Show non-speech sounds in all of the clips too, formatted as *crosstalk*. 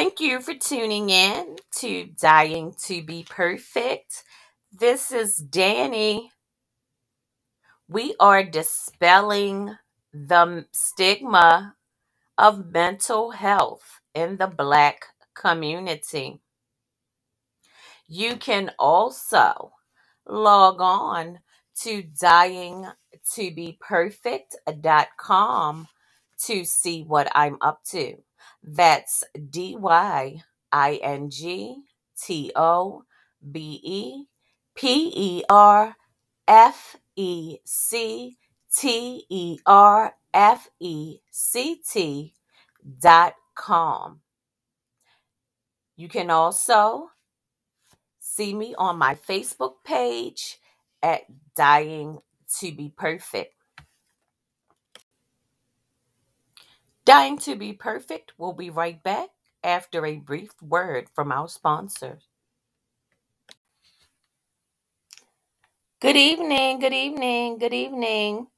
Thank you for tuning in to Dying to Be Perfect. This is Danny. We are dispelling the stigma of mental health in the Black community. You can also log on to dying to be perfect dot com to see what I'm up to. That's D Y I N G T O B E P E R F E C T E R F E C T dot com. You can also see me on my Facebook page at Dying to Be Perfect. Dying to Be Perfect we'll be right back after a brief word from our sponsor. Good evening, good evening, good evening.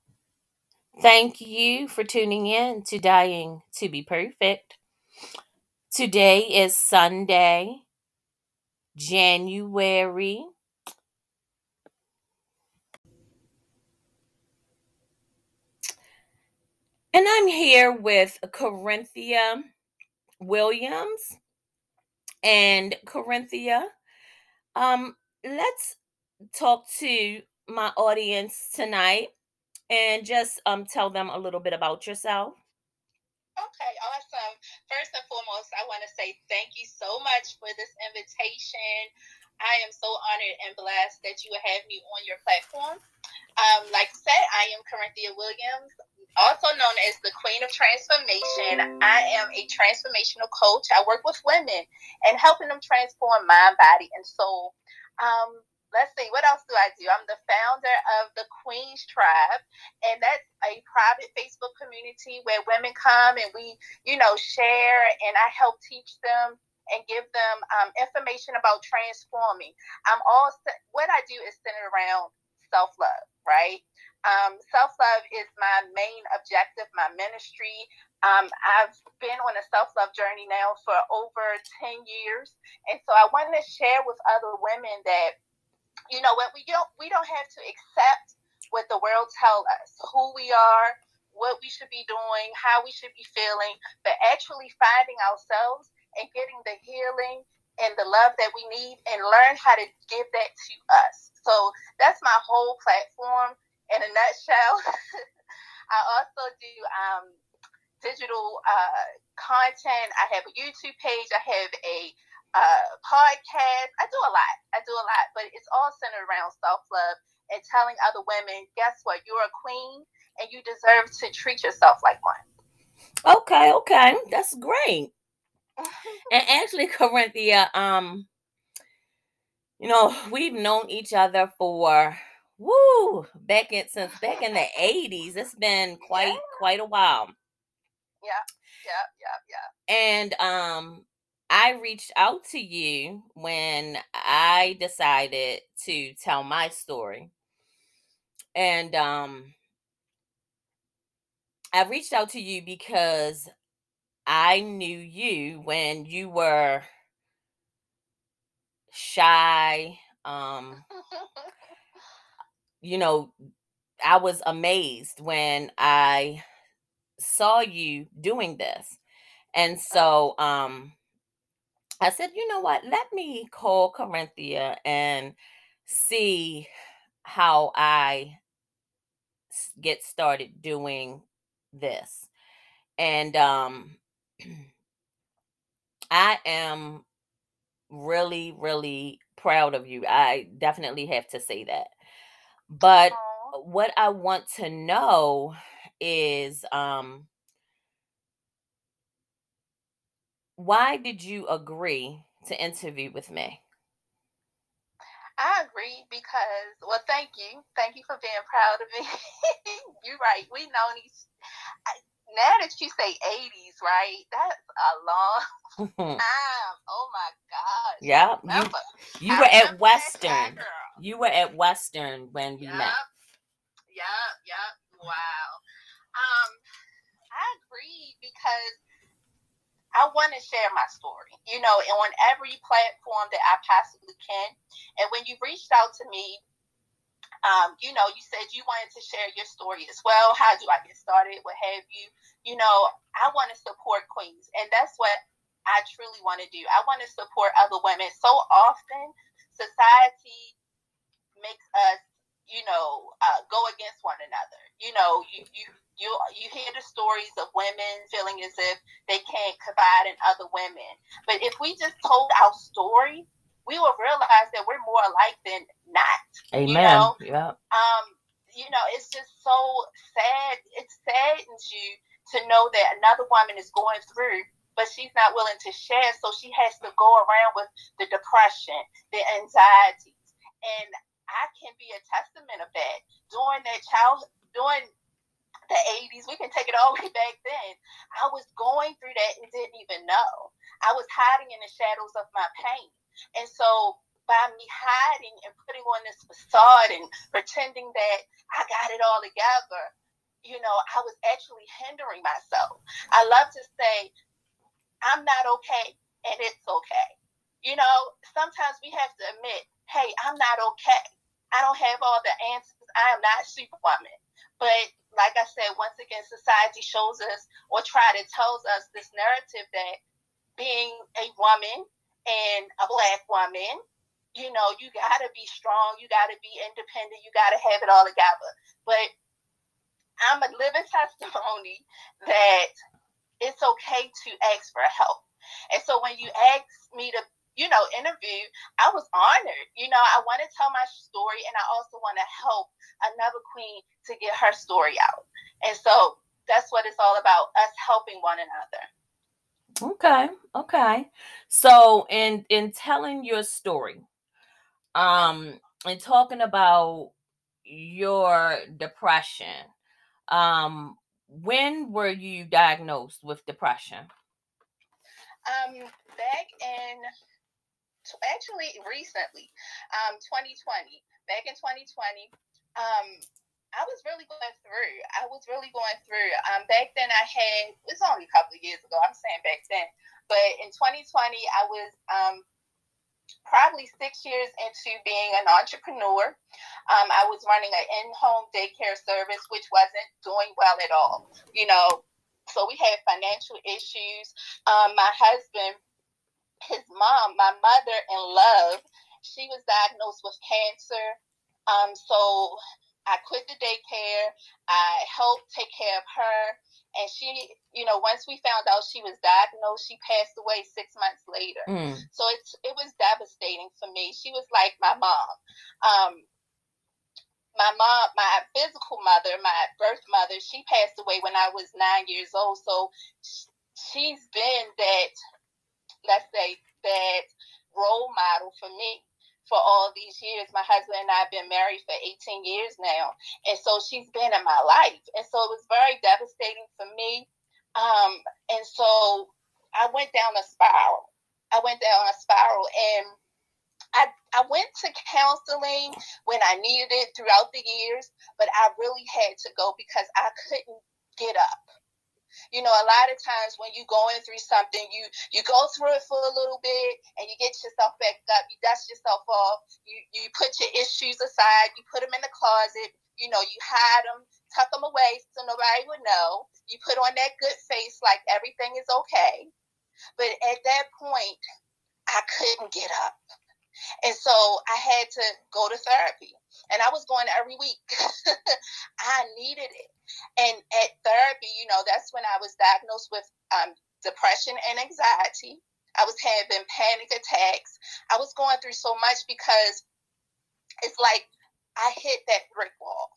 Thank you for tuning in to Dying to Be Perfect. Today is Sunday, January. And I'm here with Corinthia Williams. And Corinthia, um, let's talk to my audience tonight and just um tell them a little bit about yourself. Okay, awesome. First and foremost, I want to say thank you so much for this invitation. I am so honored and blessed that you have me on your platform. Um, like I said, I am Corinthia Williams, also known as the Queen of Transformation. I am a transformational coach. I work with women and helping them transform mind, body, and soul. Um, let's see, what else do I do? I'm the founder of the Queen's Tribe, and that's a private Facebook community where women come and we, you know, share, and I help teach them and give them um, information about transforming. I'm all what I do is centered around self love, right? Um, self love is my main objective, my ministry. Um, I've been on a self love journey now for over 10 years. And so I wanted to share with other women that you know what we don't we don't have to accept what the world tell us who we are what we should be doing how we should be feeling but actually finding ourselves and getting the healing and the love that we need and learn how to give that to us so that's my whole platform in a nutshell *laughs* i also do um, digital uh, content i have a youtube page i have a uh, podcast. I do a lot. I do a lot, but it's all centered around self love and telling other women, guess what? You're a queen and you deserve to treat yourself like one. Okay, okay, that's great. *laughs* and actually, Corinthia, um, you know, we've known each other for woo back in since back in the eighties. It's been quite yeah. quite a while. Yeah, yeah, yeah, yeah. And um, I reached out to you when I decided to tell my story. And um I reached out to you because I knew you when you were shy um *laughs* you know I was amazed when I saw you doing this. And so um I said, you know what? Let me call Corinthia and see how I get started doing this. And um *clears throat* I am really really proud of you. I definitely have to say that. But Aww. what I want to know is um why did you agree to interview with me? I agree because, well, thank you. Thank you for being proud of me. *laughs* You're right. We know these. Now that you say 80s, right? That's a long *laughs* time. Oh my gosh. Yeah. You, you were at Western. You were at Western when we yep. met. Yep. Yep. Wow. Um, I agree because I want to share my story, you know, and on every platform that I possibly can. And when you reached out to me, um, you know, you said you wanted to share your story as well. How do I get started? What have you? You know, I want to support queens, and that's what I truly want to do. I want to support other women. So often, society makes us you know, uh, go against one another. You know, you, you you you hear the stories of women feeling as if they can't confide in other women. But if we just told our story, we will realize that we're more alike than not. Amen. You know? Yeah. Um, you know, it's just so sad. To know that another woman is going through but she's not willing to share. So she has to go around with the depression, the anxieties. And I can be a testament of that. During that child, during the 80s, we can take it all the way back then. I was going through that and didn't even know. I was hiding in the shadows of my pain. And so by me hiding and putting on this facade and pretending that I got it all together, you know, I was actually hindering myself. I love to say, I'm not okay and it's okay. You know, sometimes we have to admit, hey, I'm not okay. I don't have all the answers. I am not superwoman. But like I said, once again, society shows us or try to tells us this narrative that being a woman and a black woman, you know, you gotta be strong, you gotta be independent, you gotta have it all together. But I'm a living testimony that it's okay to ask for help. And so when you ask me to you know, interview, I was honored. You know, I want to tell my story and I also want to help another queen to get her story out. And so that's what it's all about, us helping one another. Okay. Okay. So in in telling your story, um, and talking about your depression, um, when were you diagnosed with depression? Um, back in actually recently, um, 2020, back in 2020, um, I was really going through. I was really going through. Um, back then, I had it's only a couple of years ago. I'm saying back then, but in 2020, I was um, probably six years into being an entrepreneur. Um, I was running an in-home daycare service, which wasn't doing well at all. You know, so we had financial issues. Um, my husband his mom, my mother in love, she was diagnosed with cancer. Um, so I quit the daycare. I helped take care of her. And she, you know, once we found out she was diagnosed, she passed away six months later. Mm. So it's it was devastating for me. She was like my mom. Um, my mom, my physical mother, my birth mother, she passed away when I was nine years old. So she's been that let's say, that role model for me for all these years. My husband and I have been married for 18 years now. And so she's been in my life. And so it was very devastating for me. Um, and so I went down a spiral. I went down a spiral and I, I went to counseling when I needed it throughout the years, but I really had to go because I couldn't get up you know a lot of times when you're going through something you you go through it for a little bit and you get yourself back up you dust yourself off you you put your issues aside you put them in the closet you know you hide them tuck them away so nobody would know. You put on that good face like everything is okay. But at that point i couldn't get up and so I had to go to therapy. And I was going every week. *laughs* I needed it. And at therapy, you know, that's when I was diagnosed with um, depression and anxiety. I was having panic attacks. I was going through so much because it's like I hit that brick wall.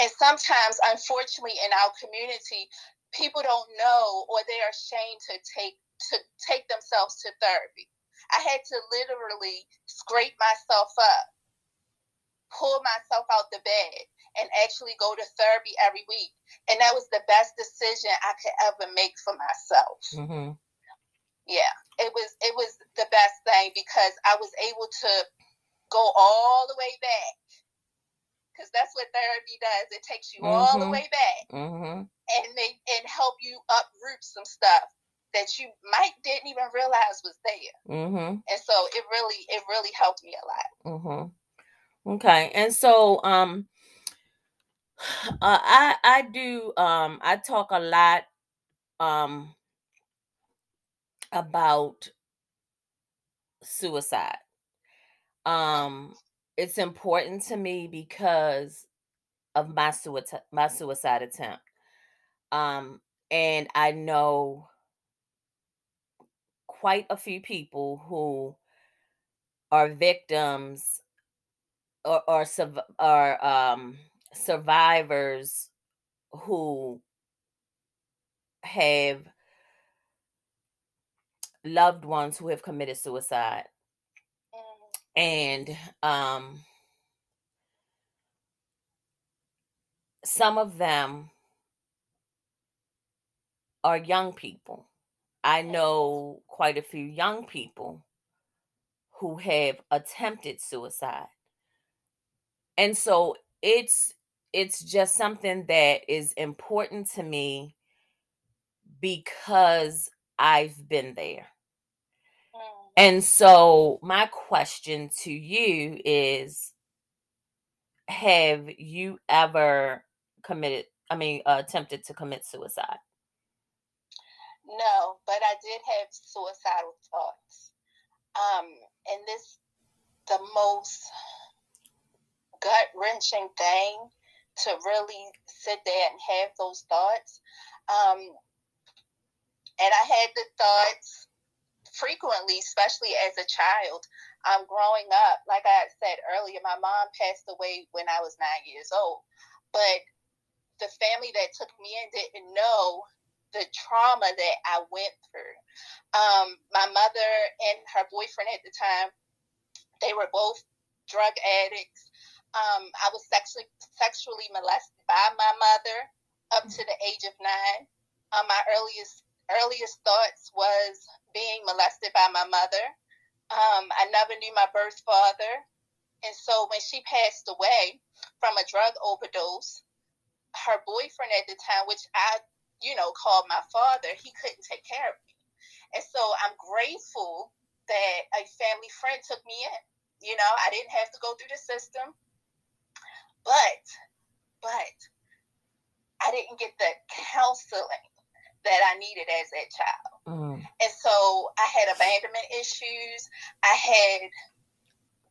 And sometimes, unfortunately, in our community, people don't know or they are ashamed to take to take themselves to therapy. I had to literally scrape myself up, pull myself out the bed, and actually go to therapy every week. And that was the best decision I could ever make for myself. Mm-hmm. Yeah, it was it was the best thing because I was able to go all the way back because that's what therapy does. It takes you mm-hmm. all the mm-hmm. way back mm-hmm. and they and help you uproot some stuff that you might didn't even realize was there. Mm-hmm. And so it really it really helped me a lot. Mm-hmm. Okay. And so um uh, I I do um I talk a lot um about suicide. Um it's important to me because of my suicide my suicide attempt. Um and I know quite a few people who are victims or or, or um, survivors who have loved ones who have committed suicide. And um, some of them are young people I know quite a few young people who have attempted suicide. And so it's it's just something that is important to me because I've been there. Mm. And so my question to you is have you ever committed I mean uh, attempted to commit suicide? No, but I did have suicidal thoughts. Um, and this the most gut wrenching thing to really sit there and have those thoughts. Um, and I had the thoughts frequently, especially as a child. Um, growing up, like I said earlier, my mom passed away when I was nine years old. But the family that took me in didn't know the trauma that I went through. Um, my mother and her boyfriend at the time, they were both drug addicts. Um, I was sexually sexually molested by my mother up to the age of nine. Um, my earliest earliest thoughts was being molested by my mother. Um, I never knew my birth father, and so when she passed away from a drug overdose, her boyfriend at the time, which I you know, called my father, he couldn't take care of me. And so I'm grateful that a family friend took me in. You know, I didn't have to go through the system. But, but I didn't get the counseling that I needed as a child. Mm. And so I had abandonment issues. I had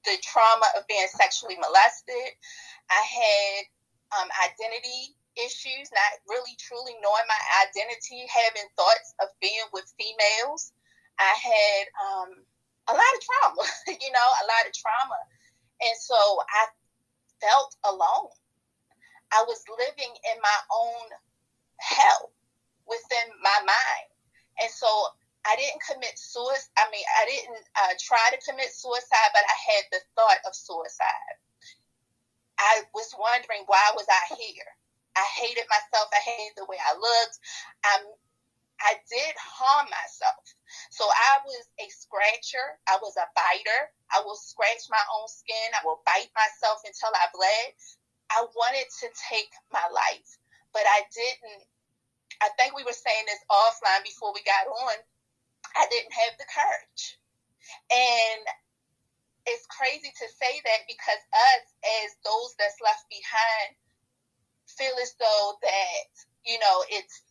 the trauma of being sexually molested. I had um, identity issues, not really truly knowing my identity, having thoughts of being with females. I had um, a lot of trauma, *laughs* you know, a lot of trauma. And so I felt alone. I was living in my own hell within my mind. And so I didn't commit suicide. I mean, I didn't uh, try to commit suicide, but I had the thought of suicide. I was wondering why was I here? I hated myself. I hated the way I looked. I'm, I did harm myself. So I was a scratcher. I was a biter. I will scratch my own skin. I will bite myself until I bled. I wanted to take my life, but I didn't. I think we were saying this offline before we got on. I didn't have the courage. And it's crazy to say that because us, as those that's left behind, feel as though that, you know, it's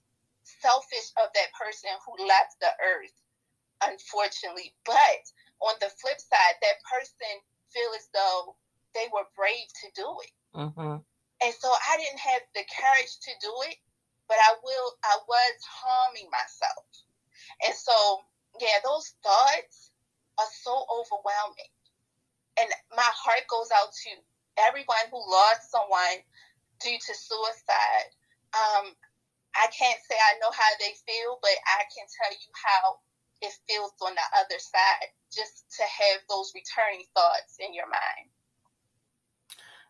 selfish of that person who left the earth, unfortunately. But on the flip side, that person feel as though they were brave to do it. Mm-hmm. And so I didn't have the courage to do it, but I will. I was harming myself, and so yeah, those thoughts are so overwhelming, and my heart goes out to everyone who lost someone due to suicide. Um, I can't say I know how they feel, but I can tell you how it feels on the other side just to have those returning thoughts in your mind.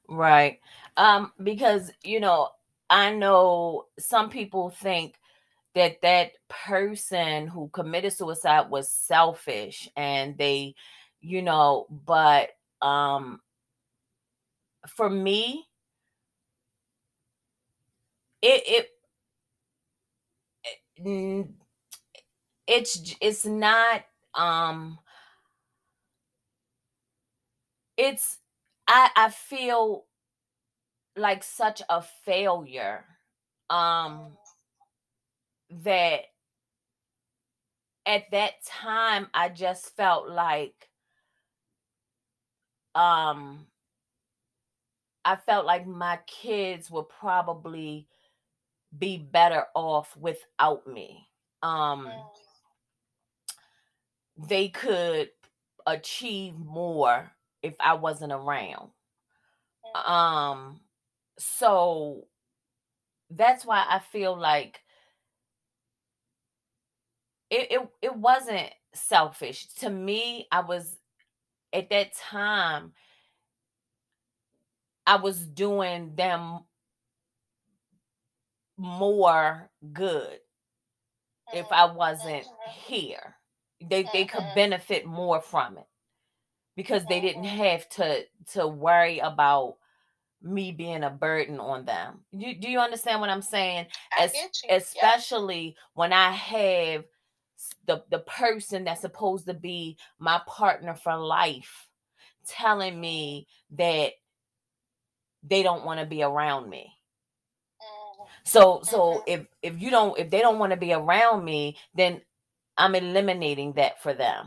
Right. Um, because, you know, I know some people think that that person who committed suicide was selfish and they, you know, but um, for me, it it it it's it's not um it's i i feel like such a failure um that at that time i just felt like um i felt like my kids were probably be better off without me. Um Mm, they could achieve more if i wasn't around. Mm, um so that's why i feel like it, it it wasn't selfish. To me i was at that time i was doing them more good if i wasn't here they they could mhm, benefit more from it because they didn't mhm. have to to worry about me being a burden on them you, do you understand what i'm saying As, get you. Yep. especially when i have the the person that's supposed to be my partner for life telling me that they don't want to be around me so so mhm, if if you don't if they don't want to be around me then i'm eliminating that for them.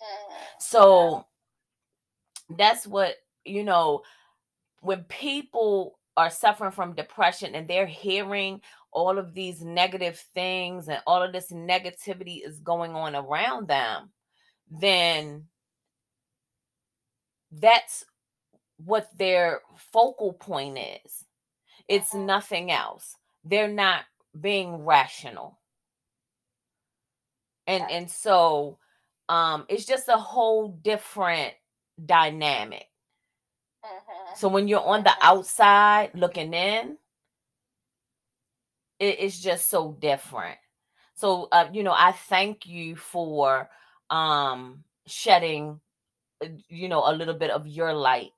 Mm, yeah. so that's what you know when people are suffering from depression and they're hearing all of these negative things and all of this negativity is going on around them then that's what their focal point is it's nothing else. They're not being rational. And and so um it's just a whole different dynamic. Mhm, so when you're on the mhm. outside looking in it, it's just so different. So uh, you know i thank you for um shedding uh, you know a little bit of your light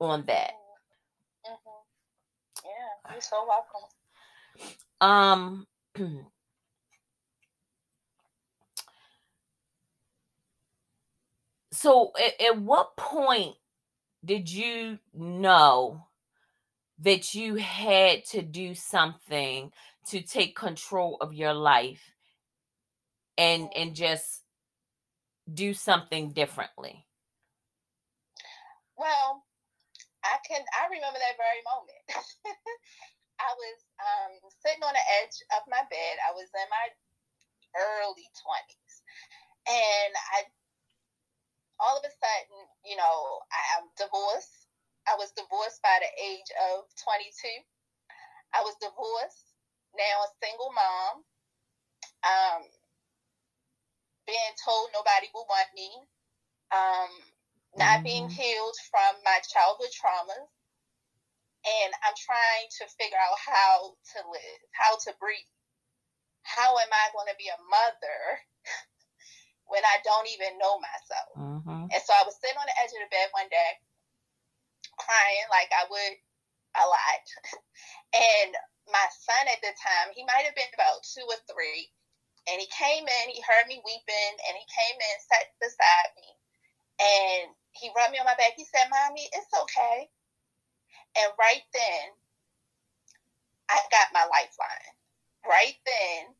on that you're so welcome. um *clears throat* so at, at what point did you know that you had to do something to take control of your life and and just do something differently Well, I can. I remember that very moment. *laughs* I was um, sitting on the edge of my bed. I was in my early twenties, and I all of a sudden, you know, I am divorced. I was divorced by the age of 22. I was divorced, now a single mom, um, being told nobody will want me, um, not being Mhm. healed from my childhood traumas. And I'm trying to figure out how to live, how to breathe. How am I going to be a mother *laughs* when I don't even know myself? Mhm. And so I was sitting on the edge of the bed one day, crying like I would a lot. *laughs* And my son at the time, he might have been about two or three, and he came in, he heard me weeping, and he came in, sat beside me, and he rubbed me on my back. He said, Mommy, it's okay. And right then, I got my lifeline. Right then,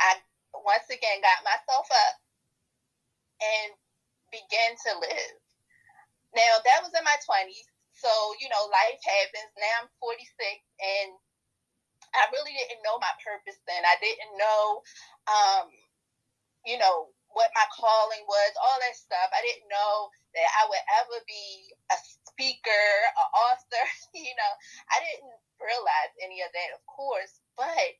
I once again got myself up and began to live. Now, that was in my 20s. So, you know, life happens. Now I'm 46 and I really didn't know my purpose then. I didn't know, um, you know, what my calling was, all that stuff. I didn't know that I would ever be a speaker, an author, you know. I didn't realize any of that, of course, but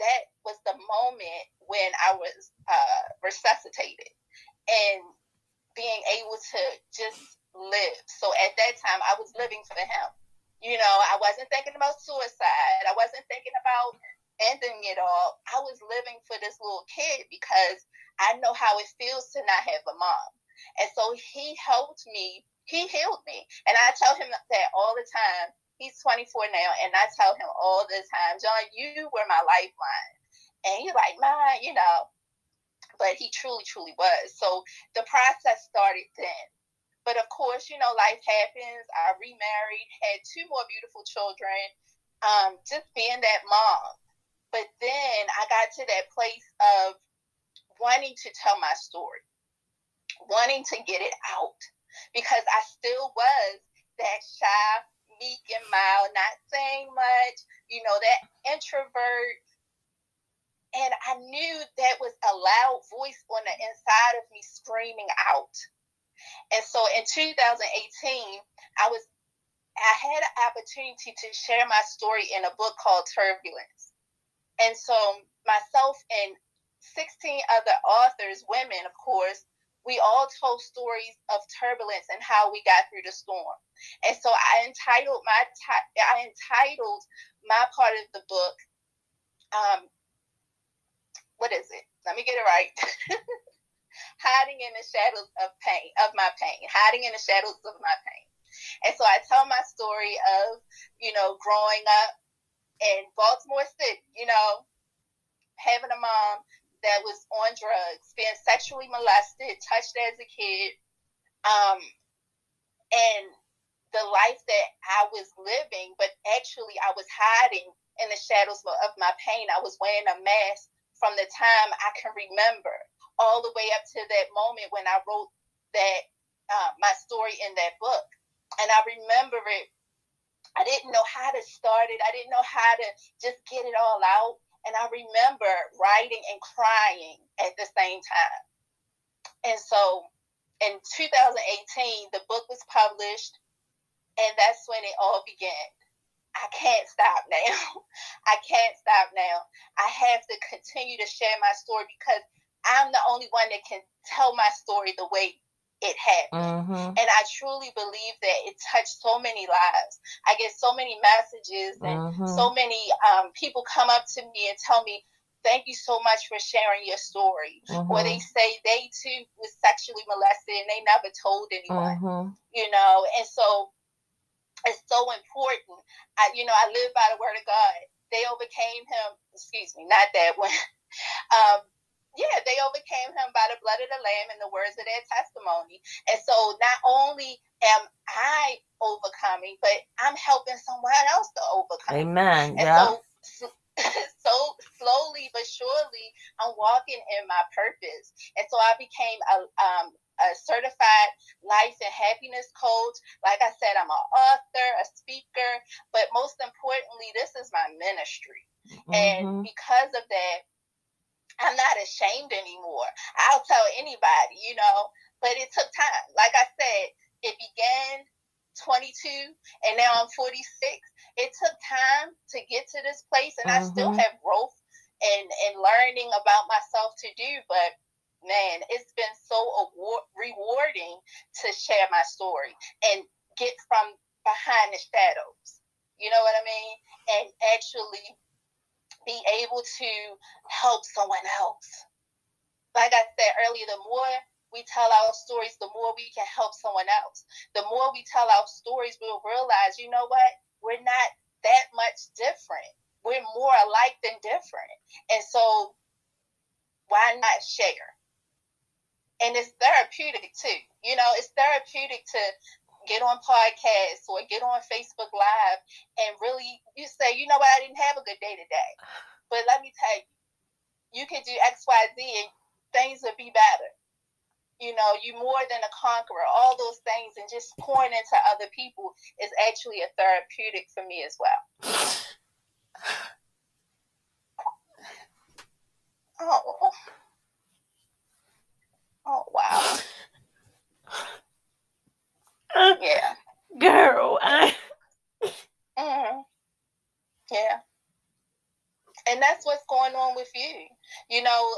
that was the moment when I was uh, resuscitated and being able to just live. So at that time, I was living for him. You know, I wasn't thinking about suicide. I wasn't thinking about ending it all. I was living for this little kid because I know how it feels to not have a mom. And so he helped me, he healed me. And I tell him that all the time. He's 24 now, and I tell him all the time, John, you were my lifeline. And he's like, Mom, you know. but he truly, truly was. So the process started then. But of course, you know, life happens. I remarried, had two more beautiful children, um, just being that mom. But then I got to that place of wanting to tell my story, wanting to get it out, because I still was that shy, meek and mild, not saying much, you know, that introvert. And I knew that was a loud voice on the inside of me screaming out. And so in 2018, I was I had an opportunity to share my story in a book called Turbulence. And so myself and 16 other authors, women, of course, we all told stories of turbulence and how we got through the storm. And so I entitled my I entitled my part of the book um what is it? Let me get it right. *laughs* hiding in the shadows of pain, of my pain, hiding in the shadows of my pain. And so I tell my story of, you know, growing up in Baltimore City, you know, having a mom that was on drugs, being sexually molested, touched as a kid, um, and the life that I was living, but actually I was hiding in the shadows of my pain. I was wearing a mask from the time I can remember all the way up to that moment when I wrote that uh, my story in that book. And I remember it. I didn't know how to start it. I didn't know how to just get it all out. And I remember writing and crying at the same time. And so in 2018, the book was published, and that's when it all began. I can't stop now. *laughs* I can't stop now. I have to continue to share my story because I'm the only one that can tell my story the way it happened. Mm-hmm. And I truly believe that it touched so many lives. I get so many messages and mm-hmm. so many um, people come up to me and tell me, Thank you so much for sharing your story. Mm-hmm. Or they say they too was sexually molested and they never told anyone. Mm-hmm. You know, and so it's so important. I, you know, I live by the word of God. They overcame him. Excuse me, not that one. *laughs* um, yeah, they overcame him by the blood of the Lamb and the words of their testimony. And so not only am I overcoming, but I'm helping someone else to overcome. Amen. And yeah. So, *laughs* so slowly but surely, I'm walking in my purpose. And so I became a, um, a certified life and happiness coach. Like I said, I'm an author, a speaker, but most importantly, this is my ministry. Mm-hmm. And because of that, I'm not ashamed anymore. I'll tell anybody, you know, but it took time. Like I said, it began 22 and now I'm 46. It took time to get to this place and mm-hmm. I still mm-hmm. have growth and, and learning about myself to do, but man, it's been so award- rewarding to share my story and get from behind the shadows. You know what I mean? And actually be able to help someone else. Like I said earlier, the more we tell our stories, the more we can help someone else. The more we tell our stories, we'll realize, you know what? We're not that much different. We're more alike than different. And so, why not share? And it's therapeutic too. You know, it's therapeutic to get on podcasts or get on Facebook Live and really you say, you know what, I didn't have a good day today. But let me tell you, you can do X, Y, Z and things would be better. You know, you more than a conqueror, all those things and just pouring into other people is actually a therapeutic for me as well. Oh. Oh wow. Yeah. Girl, *laughs* mm-hmm. Yeah. And that's what's going on with you. You know,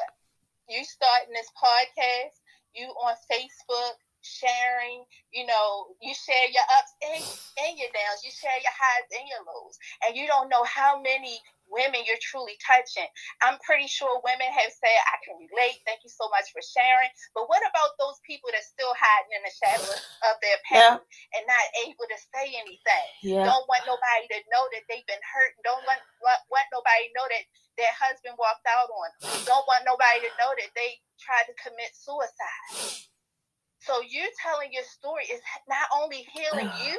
you starting this podcast, you on Facebook, sharing, you know, you share your ups and, and your downs, you share your highs and your lows. And you don't know how many women you're truly touching. I'm pretty sure women have said, I can relate. Thank you so much for sharing. But what about those people that still hiding in the shadows of their pain yeah. and not able to say anything? Yeah. Don't want nobody to know that they've been hurt. Don't want, want, want nobody to know that their husband walked out on. Don't want nobody to know that they tried to commit suicide. So you're telling your story is not only healing you,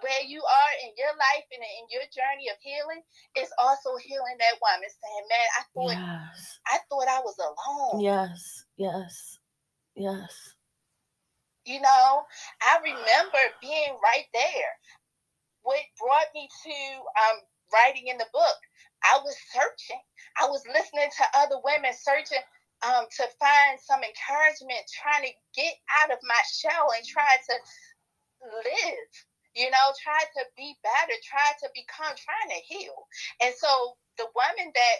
where you are in your life and in your journey of healing, is also healing that woman saying, Man, I thought yes. I thought I was alone. Yes, yes, yes. You know, I remember being right there. What brought me to um, writing in the book, I was searching. I was listening to other women searching um, to find some encouragement, trying to get out of my shell and try to live you know, try to be better, try to become, trying to heal. And so the woman that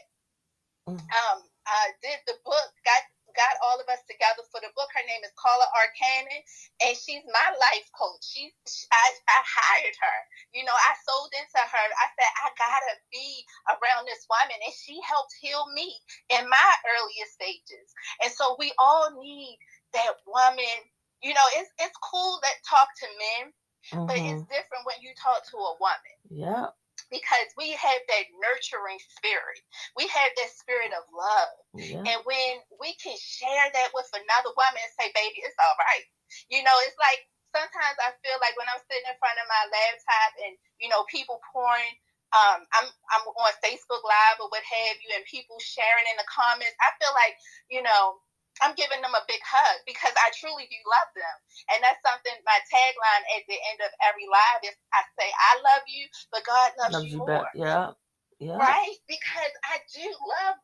mm. um uh, did the book got got all of us together for the book. Her name is Carla Arcanon, and she's my life coach. She's I, I hired her. You know, I sold into her. I said I gotta be around this woman, and she helped heal me in my earliest stages. And so we all need that woman. You know, it's it's cool that talk to men Mm-hmm. But it's different when you talk to a woman. Yeah. Because we have that nurturing spirit. We have that spirit of love. Yeah. And when we can share that with another woman and say, baby, it's all right. You know, it's like sometimes I feel like when I'm sitting in front of my laptop and, you know, people pouring um, I'm I'm on Facebook Live or what have you, and people sharing in the comments. I feel like you know I'm giving them a big hug because I truly do love them. And that's something my tagline at the end of every live is I say, I love you, but God loves, loves you, you more. Yeah. Yeah. Right? Because I do love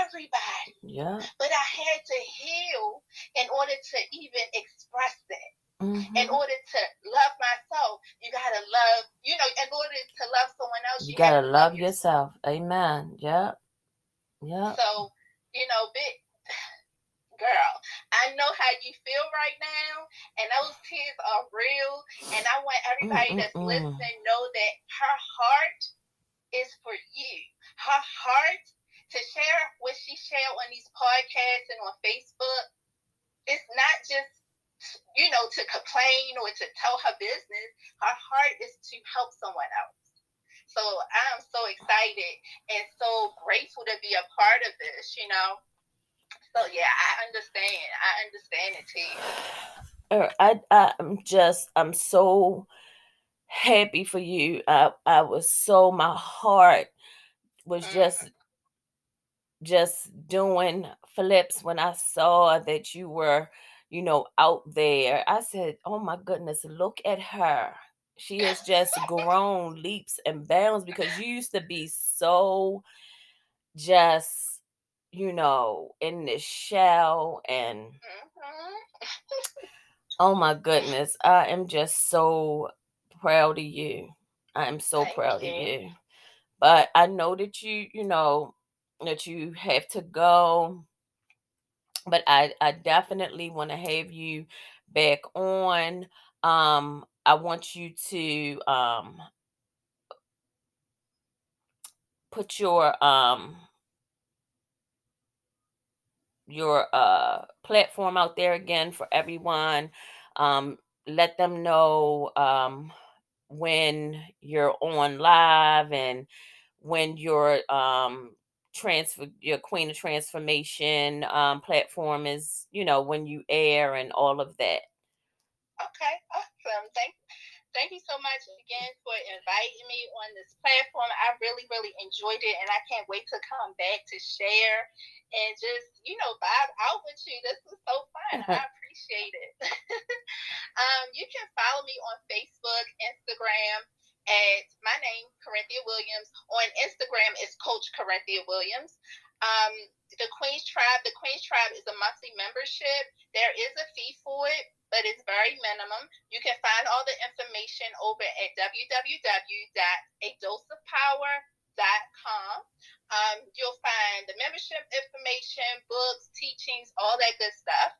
everybody. Yeah. But I had to heal in order to even express that. Mm-hmm. In order to love myself, you gotta love, you know, in order to love someone else, you, you gotta love, love yourself. yourself. Amen. Yeah. Yeah. So, you know, bit girl, I know how you feel right now, and those tears are real. And I want everybody mm, that's mm, listening know that her heart is for you. Her heart to share what she shared on these podcasts and on Facebook. It's not just you know to complain or to tell her business. Her heart is to help someone else. So I'm so excited and so grateful to be a part of this, you know. So yeah, I understand. I understand it too. I I I'm just I'm so happy for you. I I was so my heart was just mm. just doing flips when I saw that you were, you know, out there. I said, "Oh my goodness, look at her." She has just grown leaps and bounds because you used to be so just you know, in this shell and mm-hmm. oh my goodness, I am just so proud of you. I am so Thank proud you. of you. But I know that you, you know, that you have to go. But I, I definitely want to have you back on. Um, I want you to um put your um your uh platform out there again for everyone. Um, let them know um, when you're on live and when your um transfer your queen of transformation um platform is you know when you air and all of that okay awesome thank thank you so much again for inviting me on this platform. I really, really enjoyed it, and I can't wait to come back to share and just, you know, vibe out with you. This was so fun. I *laughs* appreciate it. *laughs* um, you can follow me on Facebook, Instagram at my name, Corinthia Williams. On Instagram is Coach Corinthia Williams. Um, the Queen's Tribe, the Queen's Tribe is a monthly membership. There is a fee for it but it's very minimum. You can find all the information over at www.adoseofpower.com. Um, you'll find the membership information, books, teachings, all that good stuff.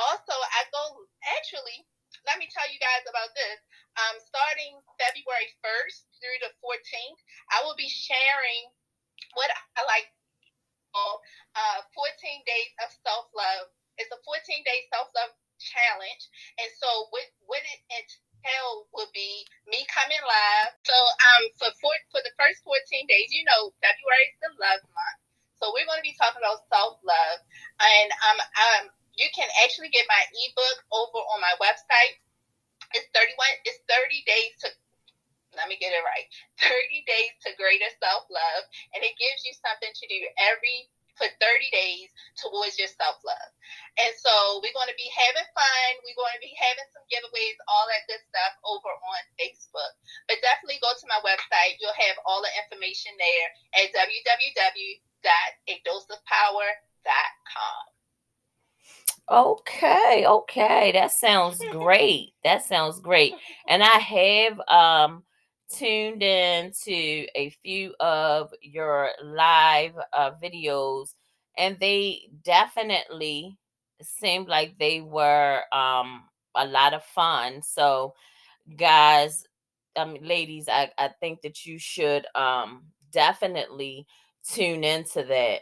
Also, I go actually. Let me tell you guys about this. Um, starting February 1st through the 14th, I will be sharing what I like uh, 14 days of self love. It's a 14 day self love challenge. And so what what it entail would be me coming live. So um for for, for the first 14 days, you know, February is the love month. So we're going to be talking about self love, And um, um, you can actually get my ebook over on my website. It's 31, it's 30 days to let me get it right *laughs* 30 days to greater self love and it gives you something to do every for 30 days towards your self love. And so we're going to be having fun. We're going to be having some giveaways, all that good stuff over on Facebook. But definitely go to my website. You'll have all the information there at www.adoseofpower.com. Okay, okay. That sounds *laughs* great. that sounds great. And I have um tuned in to a few of your live uh, videos, and they definitely seemed like they were um, a lot of fun. So, guys, um, ladies, I, I think that you should um, definitely tune into that.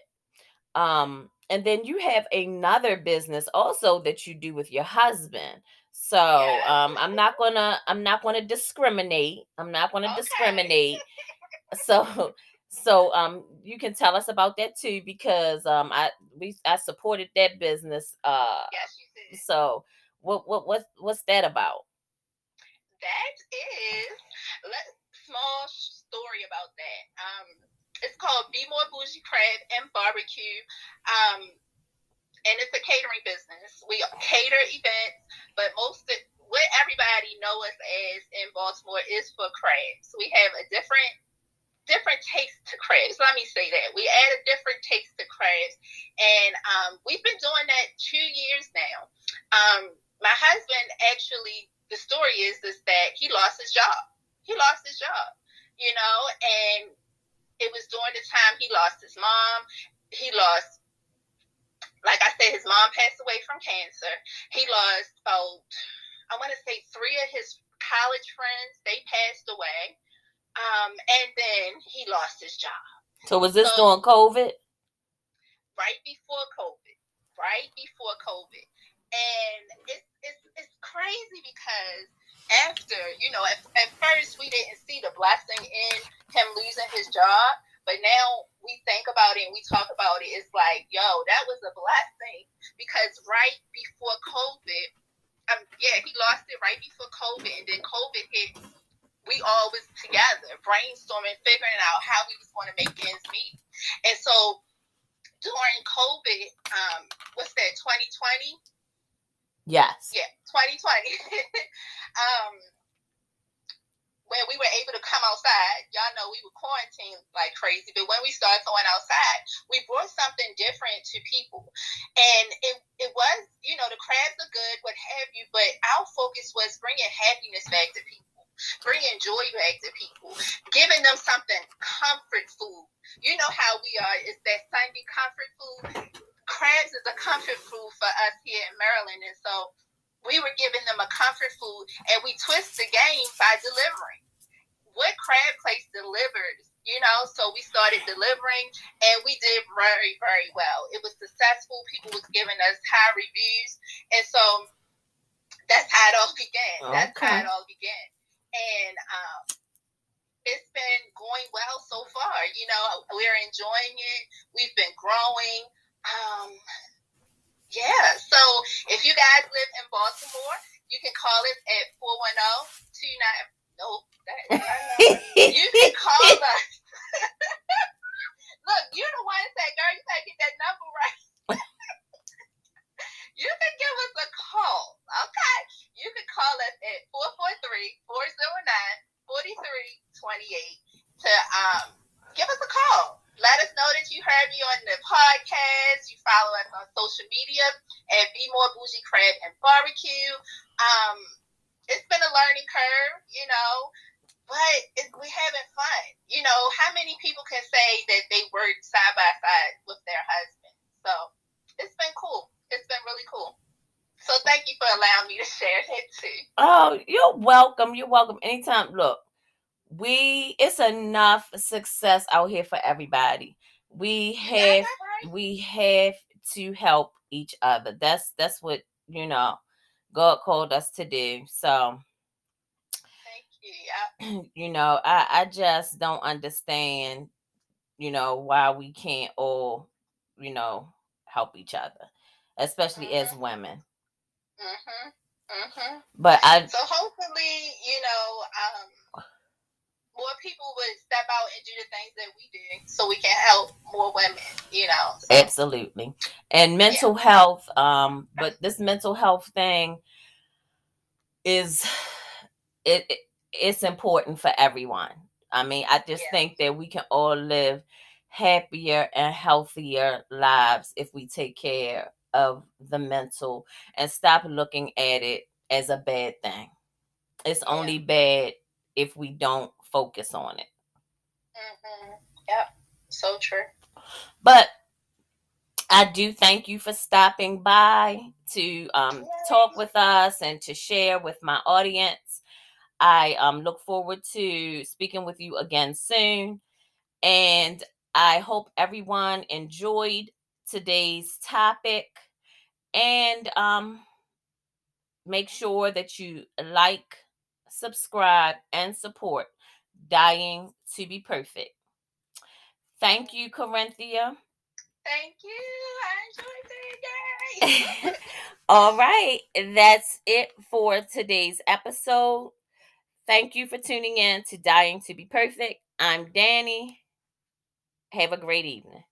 Um, and then you have another business also that you do with your husband. So um, I'm not gonna I'm not gonna discriminate. I'm not gonna okay. discriminate. So *laughs* so um you can tell us about that too because um I we I supported that business. Uh yes, you did. So what what what what's that about? That is let small story about that. Um it's called Be More Bougie Crab and Barbecue. Um and it's a catering business. We cater events, but most of what everybody know us as in Baltimore is for crabs. We have a different different taste to crabs. Let me say that. We add a different taste to crabs. And um, we've been doing that two years now. Um, my husband actually, the story is, is that he lost his job. He lost his job, you know, and it was during the time he lost his mom. He lost like I said, his mom passed away from cancer. He lost about, I want to say, three of his college friends. They passed away. Um, and then he lost his job. So was this so, during COVID? Right before COVID. Right before COVID. And it's it's it's crazy because after, you know, at, at first we didn't see the blessing in him losing his job. But now we think about it and we talk about it, it's like, yo, that was a blessing because right before COVID, um, yeah, he lost it right before COVID, and then COVID hit. We all was together, brainstorming, figuring out how we was going to make ends meet. And so during COVID, um, what's that, 2020? Yes. Yeah, 2020. *laughs* um, when we were able to come outside, y'all know we were quarantined like crazy, but when we started going outside, we brought something different to people. And it, it was, you know, the crabs are good, what have you, but our focus was bringing happiness back to people, bringing joy back to people, giving them something comfort food. You know how we are, it's that Sunday comfort food. Crabs is a comfort food for us here in Maryland. And so we were giving them a comfort food and we twist the game by delivering. What crab place delivered, you know, so we started delivering and we did very, very well. It was successful. People was giving us high reviews. And so that's how it all began. Okay. That's how it all began. And um, it's been going well so far. You know, we're enjoying it. We've been growing. Um, yeah. So if you guys live in Baltimore, you can call us at 410 29. Nope. you can call us. Look, you're the one that said, girl, you gotta get that number right. you can give us a call. Okay. You can call us at 443 409 4328 to um, give us a call. Let us know that you heard me on the podcast. You follow us on social media at Be More Bougie Crab and Barbecue. Um, it's been a learning curve, you know, but it, we're having fun. You know, how many people can say that they work side by side with their husband? So it's been cool. It's been really cool. So thank you for allowing me to share that too. Oh, you're welcome. You're welcome. Anytime. Look, we it's enough success out here for everybody. We have we have to help each other. That's that's what you know God called us to do. So you. *clears throat* you know, I I just don't understand, you know, why we can't all, you know, help each other, especially mm-hmm. as women. Mhm. Mhm. But I so hopefully, you know, um, more people would step out and do the things that we do so we can help more women, you know. So. Absolutely. And mental yeah. health, um, but this mental health thing is it, it it's important for everyone. I mean, I just yeah. think that we can all live happier and healthier lives if we take care of the mental and stop looking at it as a bad thing. It's yeah. only bad if we don't focus on it. Mm-hmm. Yep, so true. But I do thank you for stopping by to um, talk with us and to share with my audience. I um, look forward to speaking with you again soon. And I hope everyone enjoyed today's topic. And um, make sure that you like, subscribe, and support Dying to Be Perfect. Thank you, Corinthia. Thank you. I enjoyed it. *laughs* All right. That's it for today's episode. Thank you for tuning in to Dying to Be Perfect. I'm Danny. Have a great evening.